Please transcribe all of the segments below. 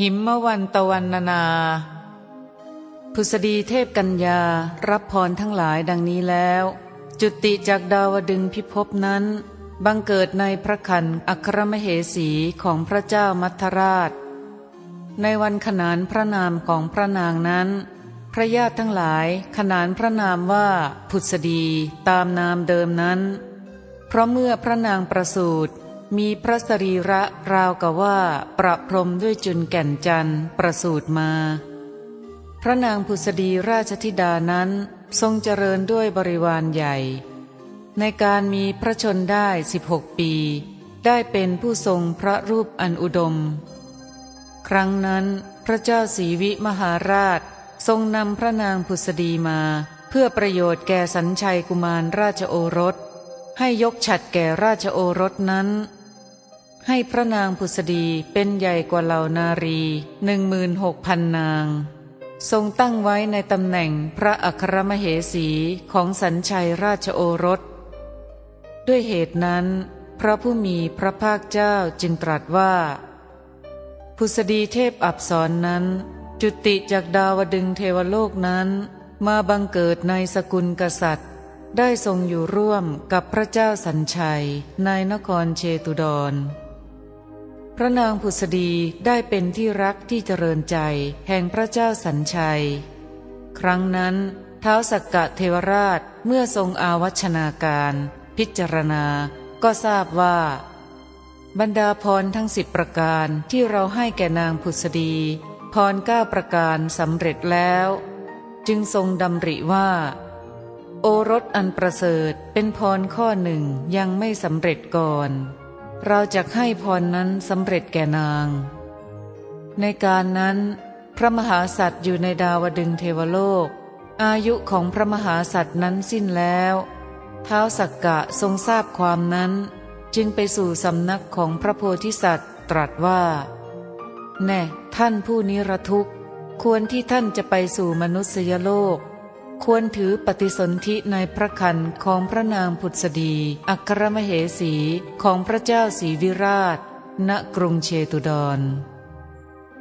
หิมวันตะวันนานาพุษดีเทพกัญญารับพรทั้งหลายดังนี้แล้ว จุติจากดาวดึงพิภพนั้น บังเกิดในพระคันอัครมเหสีของพระเจ้ามัทราช ในวันขนานพระนามของพระนางนั้น พระญาติทั้งหลายขนานพระนามว่าพุษดีตามนามเดิมนั้น เพราะเมื่อพระนางประสูติมีพระสรีระราวกับว่าประพรมด้วยจุนแก่นจันทร์ประสูติมา พระนางผุสดีราชธิดานั้นทรงเจริญด้วยบริวารใหญ่ ในการมีพระชนได้สิบหกปี ได้เป็นผู้ทรงพระรูปอันอุดม ครั้งนั้นพระเจ้าสีวิมหาราช ทรงนำพระนางผุสดีมา เพื่อประโยชน์แก่สัญชัยกุมารราชโอรส ให้ยกฉัดแก่ราชโอรสนั้น ให้พระนางผุษดีเป็นใหญ่กว่าเหล่านารีหนึ่งมืนหกพันนาง ทรงตั้งไว้ในตำแหน่งพระอัครมเหสีของสัญชัยราชโอรส ด้วยเหตุนั้น พระผู้มีพระภาคเจ้าจึงตรัสว่าผุษดีเทพอับสรนนั้น จุติจากดาวดึงเทวโลกนั้น มาบังเกิดในสกุลกษัตริย์ ได้ทรงอยู่ร่วมกับพระเจ้าสัญชัยในนครเชตุดร พระนางผุษดีได้เป็นที่รักที่เจริญใจแห่งพระเจ้าสัญชัย ครั้งนั้นเท้าสักกะเทวราชเมื่อทรงอาวัชนาการ พิจารณาก็ทราบว่า บรรดาพรทั้งสิบประการที่เราให้แก่นางผุษดี พรเก้าประการสำเร็จแล้ว จึงทรงดำริว่า โอรสอันประเสริฐเป็นพรข้อหนึ่งยังไม่สำเร็จก่อน เราจะให้พรนั้นสำเร็จแก่นาง ในการนั้น พระมหาสัตว์อยู่ในดาวดึงเทวโลก อายุของพระมหาสัตว์นั้นสิ้นแล้ว ท้าสักกะทรงทราบความนั้น จึงไปสู่สำนักของพระโพธิสัตว์ตรัสว่า แน่ท่านผู้นิรทุกข์ ควรที่ท่านจะไปสู่มนุษยโลก ควรถือปฏิสนธิในพระคันของพระนางผุดสดี อัครมเหสีของพระเจ้าศรีวิราช ณกรุงเชตุดร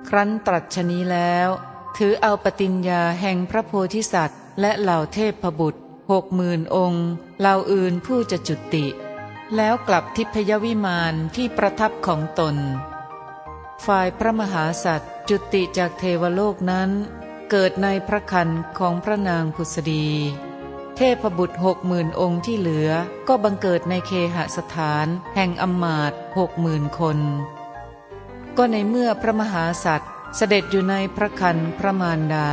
ครั้นตรัสชนี้แล้ว ถือเอาปฏิญญาแห่งพระโพธิสัตว์ และเหล่าเทพบุตร หกหมื่นองค์เหล่าอื่นผู้จะจุติ แล้วกลับทิพยวิมานที่ประทับของตน ฝ่ายพระมหาสัตว์จุติจากเทวโลกนั้น เกิดในพระคันของพระนางพุษดี เทพบุตรหกหมื่นองค์ที่เหลือก็บังเกิดในเคหสถานแห่งอมมาตหกหมื่นคน ก็ในเมื่อพระมหาสัตว์เสด็จอยู่ในพระคันพระมารดา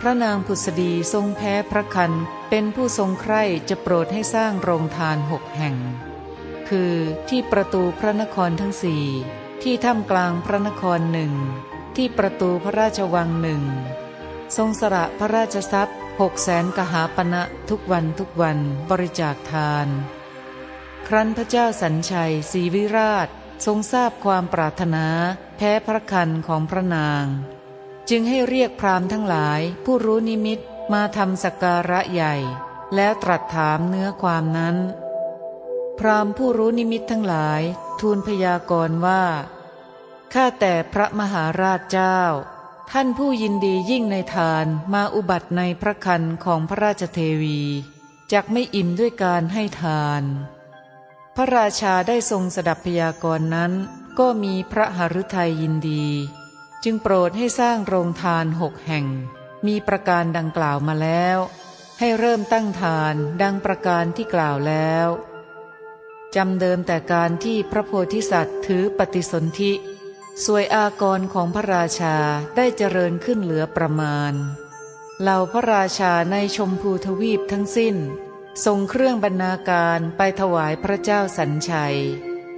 พระนางพุษดีทรงแพ้พระคัน เป็นผู้ทรงใคร่จะโปรดให้สร้างโรงทานหกแห่ง คือที่ประตูพระนครทั้งสี่ที่ถ้ำกลางพระนครหนึ่งที่ประตูพระราชวังหนึ่งทรงสละพระราชทรัพย์หกแสนกหาปณะทุกวันทุกวันบริจาคทาน ครั้นพระเจ้าสัญชัยศรีวิราชทรงทราบความปรารถนาแพ้พระคันของพระนาง จึงให้เรียกพรามทั้งหลายผู้รู้นิมิต มาทำสกการะใหญ่ แล้วตรัสถามเนื้อความนั้น พรามผู้รู้นิมิตทั้งหลาย ทูลพยากรณ์ว่าข้าแต่พระมหาราชเจ้า ท่านผู้ยินดียิ่งในทานมาอุบัติในพระคันของพระราชเทวีจักไม่อิ่มด้วยการให้ทาน พระราชาได้ทรงสดับพยากรณ์นั้น ก็มีพระหฤทัยยินดี จึงโปรดให้สร้างโรงทานหกแห่ง มีประการดังกล่าวมาแล้ว ให้เริ่มตั้งทานดังประการที่กล่าวแล้วจำเดิมแต่การที่พระโพธิสัตว์ถือปฏิสนธิสวยอากรของพระราชาได้เจริญขึ้นเหลือประมาณ เหล่าพระราชาในชมพูทวีปทั้งสิ้นส่งเครื่องบรรณาการไปถวายพระเจ้าสัญชัย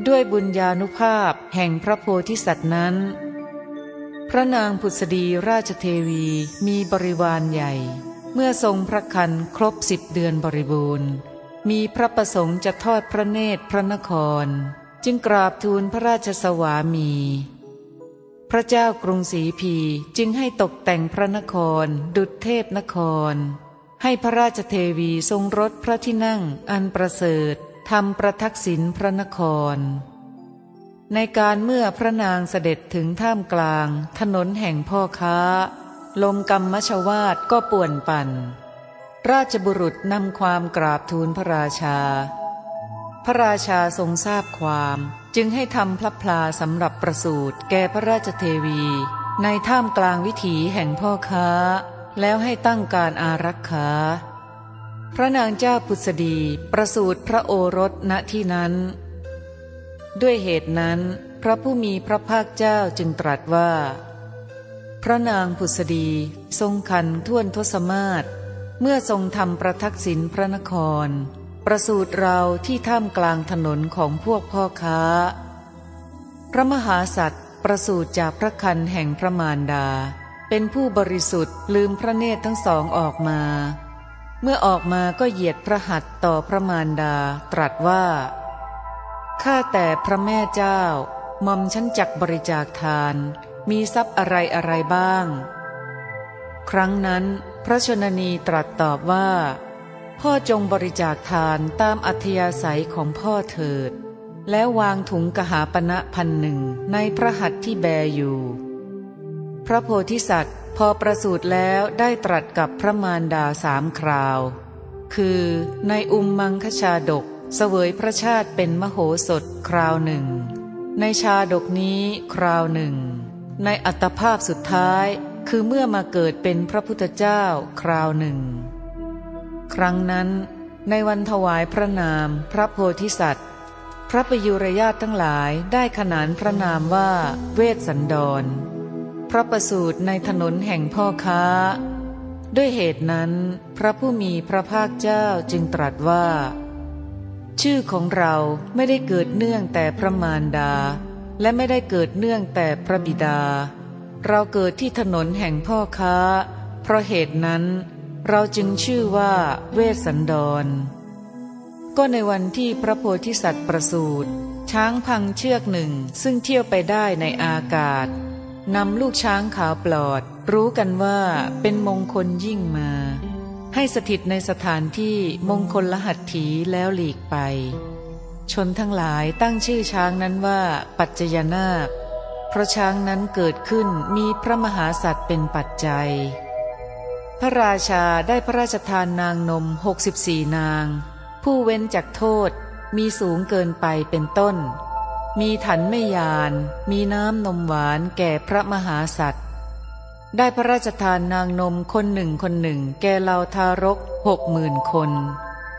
ด้วยบุญญาณุภาพแห่งพระโพธิสัตว์นั้น พระนางผุษดีราชเทวีมีบริวารใหญ่ เมื่อทรงพระคันครบสิบเดือนบริบูรณ์ มีพระประสงค์จะทอดพระเนตรพระนคร จึงกราบทูลพระราชสวามี พระเจ้ากรุงศรีพีจึงให้ตกแต่งพระนคร ดุจเทพนคร ให้พระราชเทวีทรงรถพระที่นั่งอันประเสริฐทำประทักษิณพระนคร ในการเมื่อพระนางเสด็จถึงท่ามกลาง ถนนแห่งพ่อค้า ลมกรรมมชวาดก็ป่วนปั่น ราชบุรุษนำความกราบทูลพระราชา พระราชาทรงทราบความจึงให้ทำพระพลาสำหรับประสูติแก่พระราชเทวี ในท่ามกลางวิถีแห่งพ่อค้า แล้วให้ตั้งการอารักขาพระนางเจ้าพุทธดีประสูติพระโอรสณที่นั้น ด้วยเหตุนั้น พระผู้มีพระภาคเจ้าจึงตรัสว่า พระนางพุทธดีทรงคันท่วนทศมาศเมื่อทรงทำประทักษิณพระนคร ประสูติเราที่ท่ามกลางถนนของพวกพ่อค้า พระมหาสัตว์ประสูติจากพระคันแห่งพระมารดา เป็นผู้บริสุทธิ์ลืมพระเนตรทั้งสองออกมา เมื่อออกมาก็เหยียดพระหัตต่อพระมารดาตรัสว่า ข้าแต่พระแม่เจ้าม่อมฉันจักบริจาคทาน มีทรัพย์อะไรอะไรบ้าง ครั้งนั้นพระชนนีตรัสตอบว่า พ่อจงบริจาคทานตามอัธยาศัยของพ่อเถิด แล้ววางถุงกหาปณะพันหนึ่งในพระหัตถ์ที่แบอยู่ พระโพธิสัตว์พอประสูติแล้วได้ตรัสกับพระมารดาสามคราว คือในอุมมังคชาดก เสวยพระชาติเป็นมโหสถคราวหนึ่ง ในชาดกนี้คราวหนึ่ง ในอัตภาพสุดท้ายคือเมื่อมาเกิดเป็นพระพุทธเจ้าคราวหนึ่ง ครั้งนั้น ในวันถวายพระนามพระโพธิสัตว์ พระประยุรญาตทั้งหลายได้ขนานพระนามว่าเวสสันดร พระประสูตรในถนนแห่งพ่อค้า ด้วยเหตุนั้น พระผู้มีพระภาคเจ้าจึงตรัสว่า ชื่อของเราไม่ได้เกิดเนื่องแต่พระมารดา และไม่ได้เกิดเนื่องแต่พระบิดา เราเกิดที่ถนนแห่งพ่อค้า เพราะเหตุนั้น เราจึงชื่อว่าเวสสันดร ก็ในวันที่พระโพธิสัตว์ประสูติช้างพังเชือกหนึ่งซึ่งเที่ยวไปได้ในอากาศนำลูกช้างขาวปลอด รู้กันว่าเป็นมงคลยิ่งมา ให้สถิตในสถานที่มงคลลหัตถีแล้วหลีกไป ชนทั้งหลายตั้งชื่อช้างนั้นว่า ปัจจยนาค เพราะช้างนั้นเกิดขึ้นมีพระมหาสัตว์เป็นปัจจัย พระราชาได้พระราชทานนางนมหกสิบสี่นาง ผู้เว้นจากโทษมีสูงเกินไปเป็นต้น มีถันไม่ยาน มีน้ำนมหวานแก่พระมหาสัตว์ ได้พระราชทานนางนมคนหนึ่งคนหนึ่ง แก่เหล่าทารกหกหมื่นคน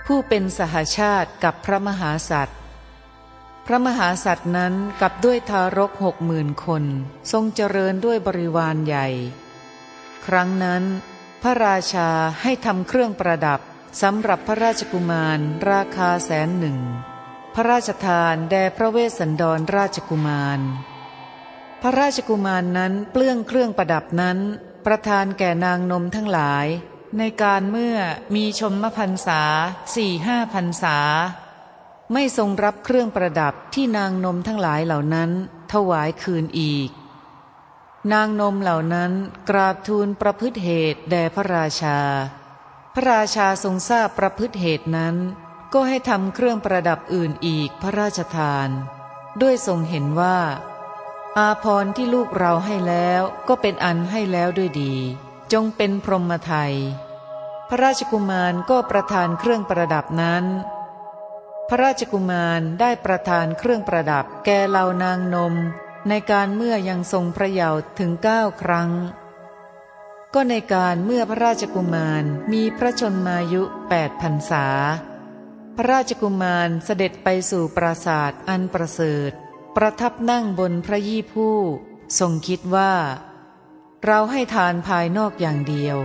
ผู้เป็นสหาชาติกับพระมหาสัตว์พระมหาสัตว์นั้นกับด้วยทารกหกหมื่นคน ทรงเจริญด้วยบริวารใหญ่ ครั้งนั้น พระราชาให้ทำเครื่องประดับสำหรับพระราชกุมารราคาแสนหนึ่ง พระราชทานแด่พระเวสสันดรราชกุมาร ระราชกุมารนนั้นเปลื้องเครื่องประดับนั้น ประทานแก่นางนมทั้งหลาย ในการเมื่อมีชมมพันษาสี่ห้าพันษา ไม่ทรงรับเครื่องประดับที่นางนมทั้งหลายเหล่านั้น ถวายคืนอีก นางนมเหล่านั้นกราบทูลประพฤติเหตุแด่พระราชา พระราชาทรงทราบประพฤติเหตุนั้น ก็ให้ทำเครื่องประดับอื่นอีกพระราชทาน ด้วยทรงเห็นว่า อาพรที่ลูกเราให้แล้วก็เป็นอันให้แล้วด้วยดี จงเป็นพรหมไทย พระราชกุมารก็ประทานเครื่องประดับนั้น พระราชกุมารได้ประทานเครื่องประดับแก่เหล่านางนม ในการเมื่อยังทรงพระเยาว์ถึงเก้าครั้ง ก็ในการเมื่อพระราชกุมารมีพระชนมายุแปดพรรษา พระราชกุมารเสด็จไปสู่ปราสาทอันประเสริฐ ประทับนั่งบนพระยี่ผู้ ทรงคิดว่า เราให้ทานภายนอกอย่างเดียว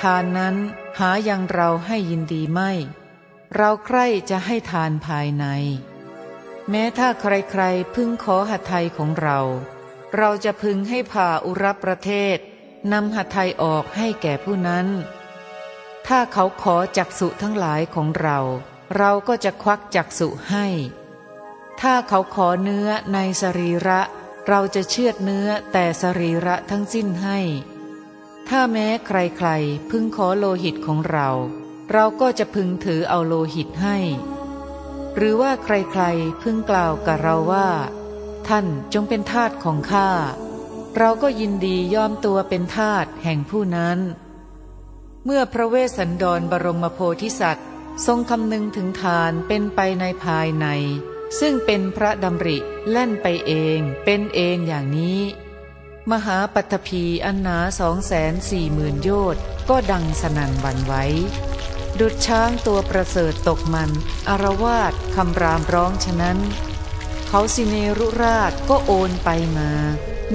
ทานนั้นหายังเราให้ยินดีไม่ เราใคร่จะให้ทานภายใน แม้ถ้าใครๆพึ่งขอหัตถยของเรา เราจะพึงให้ผ่าอุรประเทศนำหัตถยออกให้แก่ผู้นั้น ถ้าเขาขอจักสุทั้งหลายของเรา เราก็จะควักจักสุให้ ถ้าเขาขอเนื้อในสรีระ เราจะเชือดเนื้อแต่สรีระทั้งสิ้นให้ ถ้าแม้ใครๆ พึงขอโลหิตของเรา เราก็จะพึงถือเอาโลหิตให้ หรือว่าใครๆ พึงกล่าวกับเราว่า ท่านจงเป็นทาสของข้า เราก็ยินดียอมตัวเป็นทาสแห่งผู้นั้น เมื่อพระเวสสันดรบรมโพธิสัตว์ ทรงคำนึงถึงทานเป็นไปในภายใน ซึ่งเป็นพระดำริแล่นไปเองเป็นเองอย่างนี้ มหาปัตภีอันหนาสองแสนสี่หมื่นโยชน์ก็ดังสนั่นวันไหวดุดช้างตัวประเสริฐตกมันอารวาสคำรามร้องฉะนั้น เขาสิเนรุราชก็โอนไปมา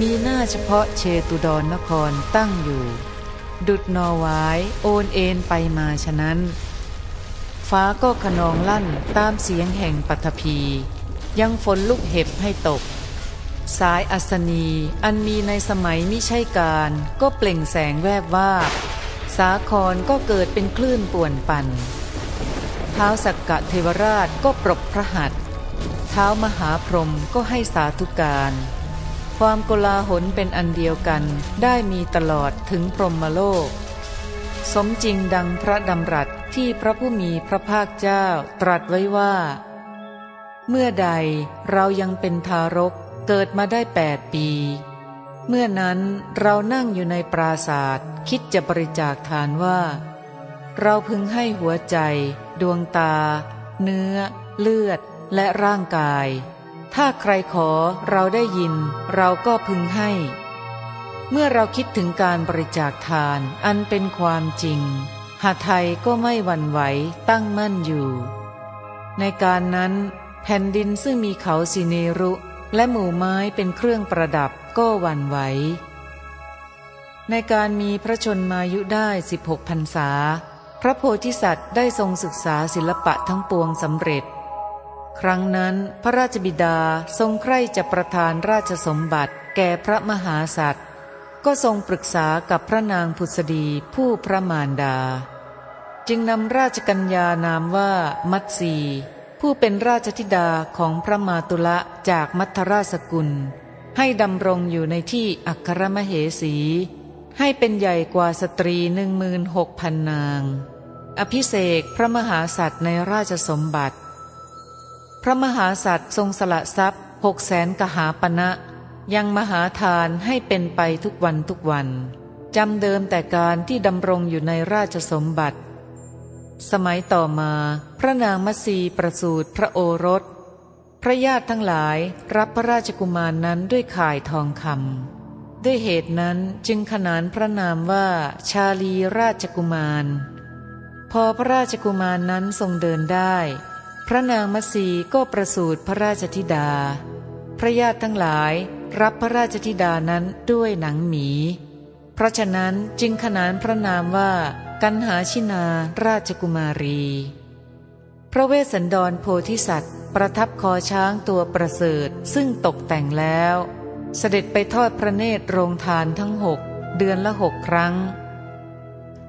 มีหน้าเฉพาะเชตุดรนครตั้งอยู่ ดุดนอวายโอนเอ็นไปมาฉะนั้น ฟ้าก็ขนองลั่นตามเสียงแห่งปัทภียังฝนลุกเห็บให้ตก สายอัศนีอันมีในสมัยมิใช่การ ก็เปล่งแสงแวบว่าสาครก็เกิดเป็นคลื่นป่วนปั่นเท้าสักกะเทวราชก็ปรบพระหัตเท้ามหาพรหมก็ให้สาธุการ ความโกลาหลเป็นอันเดียวกันได้มีตลอดถึงพรหมโลก สมจริงดังพระดำรัส ที่พระผู้มีพระภาคเจ้าตรัสไว้ว่า เมื่อใดเรายังเป็นทารกเกิดมาได้แปดปี เมื่อนั้นเรานั่งอยู่ในปราศาสตร์คิดจะบริจาคทานว่า เราพึงให้หัวใจ ดวงตา เนื้อ เลือด และร่างกาย ถ้าใครขอเราได้ยิน เราก็พึงให้ เมื่อเราคิดถึงการบริจาคทานอันเป็นความจริง หาไทยก็ไม่หวั่นไหวตั้งมั่นอยู่ ในการนั้นแผ่นดินซึ่งมีเขาสิเนรุ และหมู่ไม้เป็นเครื่องประดับก็หวั่นไหว ในการมีพระชนมายุได้สิบหกพรรษา พระโพธิสัตว์ได้ทรงศึกษาศิลปะทั้งปวงสำเร็จ ครั้งนั้นพระราชบิดาทรงใคร่จะประทานราชสมบัติแก่พระมหาสัตว์ ก็ทรงปรึกษากับพระนางผุษดีผู้พระมารดา จึงนำราชกัญญานามว่ามัตสีผู้เป็นราชธิดาของพระมาตุละจากมัทราสกุล ให้ดำรงอยู่ในที่อัครมเหสี ให้เป็นใหญ่กว่าสตรีหนึ่งมืนหกพันนาง อภิเษกพระมหาสัตว์ในราชสมบัติ พระมหาสัตว์ทรงสละทรัพย์หกแสนกหาปณะ ยังมหาทานให้เป็นไปทุกวันทุกวันจำเดิมแต่การที่ดำรงอยู่ในราชสมบัติ สมัยต่อมา พระนางมัสีประสูติพระโอรส พระญาติทั้งหลายรับพระราชกุมารนนั้นด้วยข่ายทองคำด้วยเหตุนั้นจึงขนานพระนามว่าชาลีราชกุมาร พอพระราชกุมารนนั้นทรงเดินได้ พระนางมัสีก็ประสูติพระราชธิดา พระญาติทั้งหลาย รับพระราชธิดานั้นด้วยหนังหมี เพราะฉะนั้นจึงขนานพระนามว่ากันหาชินาราชกุมารี พระเวสสันดรโพธิสัตว์ ประทับคอช้างตัวประเสริฐซึ่งตกแต่งแล้ว เสด็จไปทอดพระเนตรโรงทานทั้งหกเดือนละหกครั้ง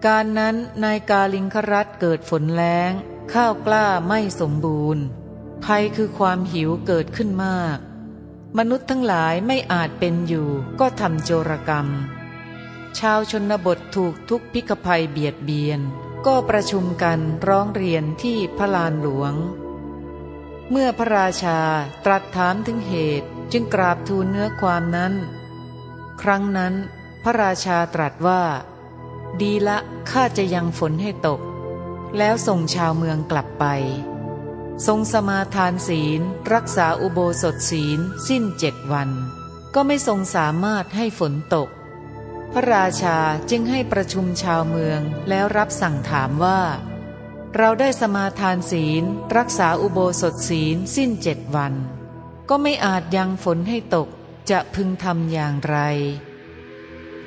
การนั้นนายกาลิงครัตเกิดฝนแล้ง ข้าวกล้าไม่สมบูรณ์ ภัยคือความหิวเกิดขึ้นมาก มนุษย์ทั้งหลายไม่อาจเป็นอยู่ก็ทำโจรกรรม ชาวชนบทถูกทุกพิกภัยเบียดเบียน ก็ประชุมกันร้องเรียนที่พระลานหลวง เมื่อพระราชาตรัสถามถึงเหตุจึงกราบทูลเนื้อความนั้น ครั้งนั้นพระราชาตรัสว่า ดีละข้าจะยังฝนให้ตก แล้วส่งชาวเมืองกลับไป ทรงสมาทานศีล รักษาอุโบสถศีล สิ้นเจ็ดวัน ก็ไม่ทรงสามารถให้ฝนตก พระราชาจึงให้ประชุมชาวเมืองแล้วรับสั่งถามว่า เราได้สมาทานศีล รักษาอุโบสถศีล สิ้นเจ็ดวัน ก็ไม่อาจยังฝนให้ตกจะพึงทำอย่างไร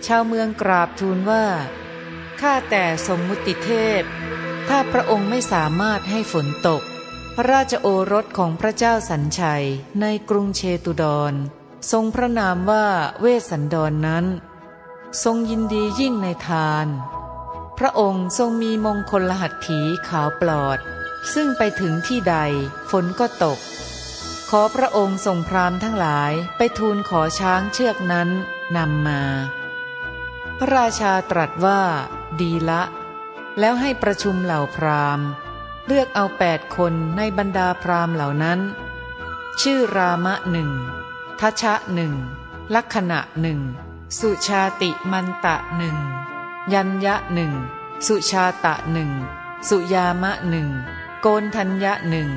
ชาวเมืองกราบทูลว่าข้าแต่สมมุติเทพ ถ้าพระองค์ไม่สามารถให้ฝนตก พระราชโอรสของพระเจ้าสัญชัยในกรุงเชตุดร ทรงพระนามว่าเวสสันดรนนั้น ทรงยินดียิ่งในทาน พระองค์ทรงมีมงคลรหัตถีขาวปลอด ซึ่งไปถึงที่ใดฝนก็ตก ขอพระองค์ส่งพรามทั้งหลายไปทูลขอช้างเชือกนั้นนำมา พระราชาตรัสว่า ดีละ แล้วให้ประชุมเหล่าพราหมณ์ เลือกเอาแปดคนในบรรดาพราหมณ์เหล่านั้น ชื่อรามะหนึ่งทัชะหนึ่งลักษณะหนึ่งสุชาติมันตะหนึ่งยัญญะหนึ่งสุชาตะหนึ่งสุยามะหนึ่งโกนทัญญะหนึ่ง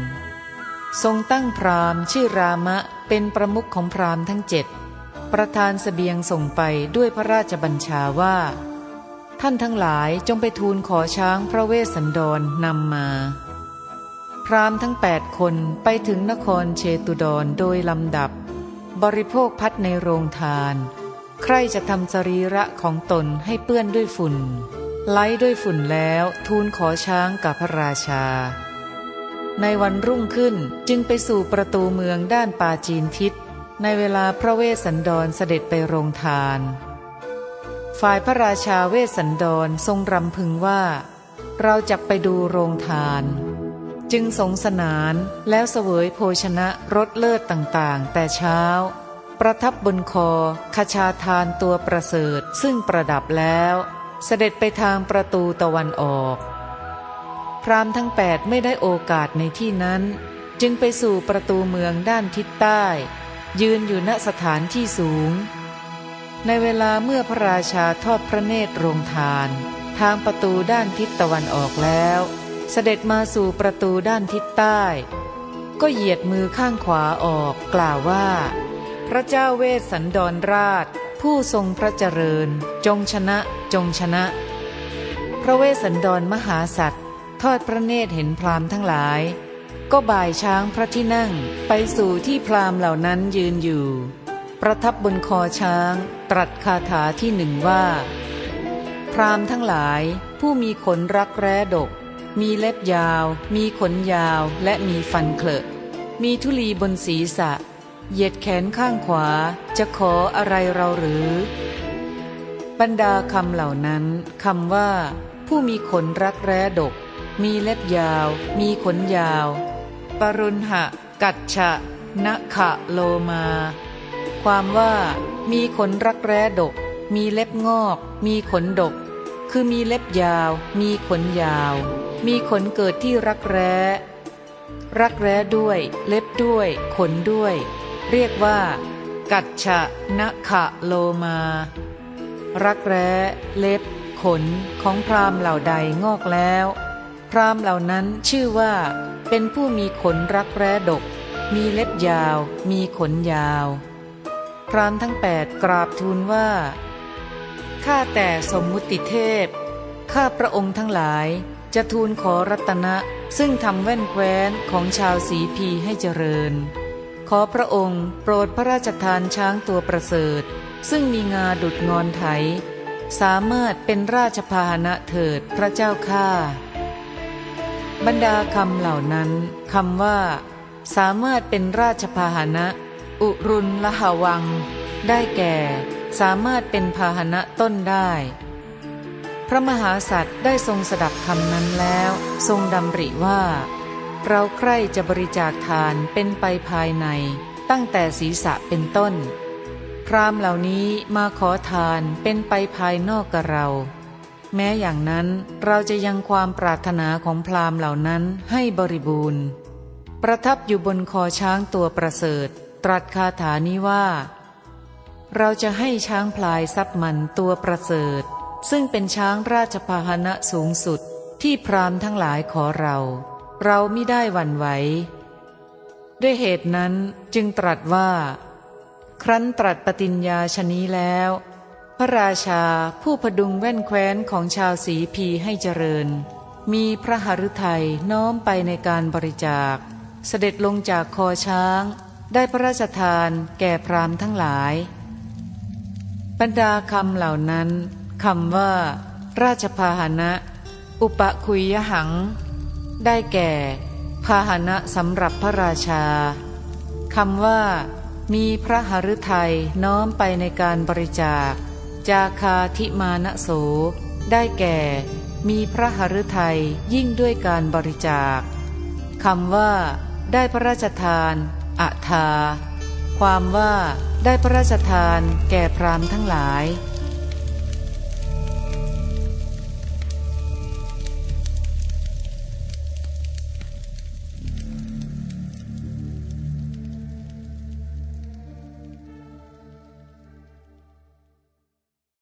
ทรงตั้งพราหมณ์ชื่อรามะเป็นประมุขของพราหมณ์ทั้งเจ็ดประธานสเสบียงส่งไปด้วยพระราชบัญชาว่า ท่านทั้งหลายจงไปทูลขอช้างพระเวสสันดรนำมา พรามทั้งแปดคนไปถึงนครเชตุดรโดยลำดับ บริโภคพัดในโรงทาน ใครจะทำสรีระของตนให้เปื้อนด้วยฝุ่น ไล้ด้วยฝุ่นแล้วทูลขอช้างกับพระราชา ในวันรุ่งขึ้นจึงไปสู่ประตูเมืองด้านปาจีนทิศ ในเวลาพระเวสสันดรเสด็จไปโรงทาน ฝ่ายพระราชาเวสสันดรทรงรำพึงว่า เราจะไปดูโรงทาน จึงสงสนานแล้วเสวยโภชนะรสเลิศต่างๆ แต่เช้า ประทับบนคอขชาทานตัวประเสริฐซึ่งประดับแล้ว เสด็จไปทางประตูตะวันออก พรามทั้งแปดไม่ได้โอกาสในที่นั้น จึงไปสู่ประตูเมืองด้านทิศใต้ ยืนอยู่ณสถานที่สูง ในเวลาเมื่อพระราชาทอดพระเนตรโรงทาน ทางประตูด้านทิศตะวันออกแล้ว เสด็จมาสู่ประตูด้านทิศใต้ ก็เหยียดมือข้างขวาออกกล่าวว่า พระเจ้าเวสสันดรราช ผู้ทรงพระเจริญ จงชนะจงชนะ พระเวสสันดรมหาสัตว์ ทอดพระเนตรเห็นพราหมณ์ทั้งหลาย ก็บ่ายช้างพระที่นั่งไปสู่ที่พราหมณ์เหล่านั้นยืนอยู่ ประทับบนคอช้าง ตรัสคาถาที่หนึ่งว่า พรามทั้งหลายผู้มีขนรักแร้ดก มีเล็บยาว มีขนยาวและมีฟันเคลอะมีทุลีบนศีรษะ เหยียดแขนข้างขวา จะขออะไรเราหรือ บรรดาคำเหล่านั้นคำว่า ผู้มีขนรักแร้ดก มีเล็บยาว มีขนยาว ปรุณหะ กัจฉะนะขะโลมา ความว่ามีขนรักแร้ดก มีเล็บงอก มีขนดก คือมีเล็บยาว มีขนยาว มีขนเกิดที่รักแร้ รักแร้ด้วย เล็บด้วย ขนด้วย เรียกว่า กัจฉะนะขะโลมา รักแร้ เล็บ ขนของพรามเหล่าใดงอกแล้ว พรามเหล่านั้นชื่อว่า เป็นผู้มีขนรักแร้ดก มีเล็บยาว มีขนยาว พรามทั้งแปดกราบทูลว่า ข้าแต่สมมุติเทพ ข้าพระองค์ทั้งหลายจะทูลขอรัตนะ ซึ่งทำแว่นแคว้นของชาวสีพีให้เจริญ ขอพระองค์โปรดพระราชทานช้างตัวประเสริฐ ซึ่งมีงาดุดงอนไถ สามารถเป็นราชพาหนะเถิดพระเจ้าข้าบรรดาคำเหล่านั้นคำว่า สามารถเป็นราชพาหนะ อุรุณละหวัง ได้แก่ สามารถเป็นพาหนะต้นได้ พระมหาสัตว์ได้ทรงสดับคำนั้นแล้ว ทรงดำริว่า เราใคร่จะบริจาคทานเป็นไปภายใน ตั้งแต่ศีรษะเป็นต้น พรามเหล่านี้มาขอทานเป็นไปภายนอกกับเราแม้อย่างนั้นเราจะยังความปรารถนาของพราหมณ์เหล่านั้นให้บริบูรณ์ ประทับอยู่บนคอช้างตัวประเสริฐ ตรัสคาถานี้ว่า เราจะให้ช้างพลายซับมันตัวประเสริฐ ซึ่งเป็นช้างราชพาหนะสูงสุดที่พรามทั้งหลายขอเรา เราไม่ได้หวั่นไหว ด้วยเหตุนั้นจึงตรัสว่า ครั้นตรัสปฏิญญาชนี้แล้ว พระราชาผู้พดุงแว่นแคว้นของชาวสีพีให้เจริญ มีพระหฤทัยน้อมไปในการบริจาค เสด็จลงจากคอช้าง ได้พระราชทานแก่พรามทั้งหลาย บรรดาคำเหล่านั้นคำว่า ราชพาหนะ อุปคุยยหัง ได้แก่ พาหนะสำหรับพระราชาคำว่า มีพระหฤทัยน้อมไปในการบริจาค จาคาทิมานะโส ได้แก่ มีพระหฤทัยยิ่งด้วยการบริจาคคำว่า ได้พระราชทาน อะทา ความว่าได้พระราชทานแก่พรามทั้งหลาย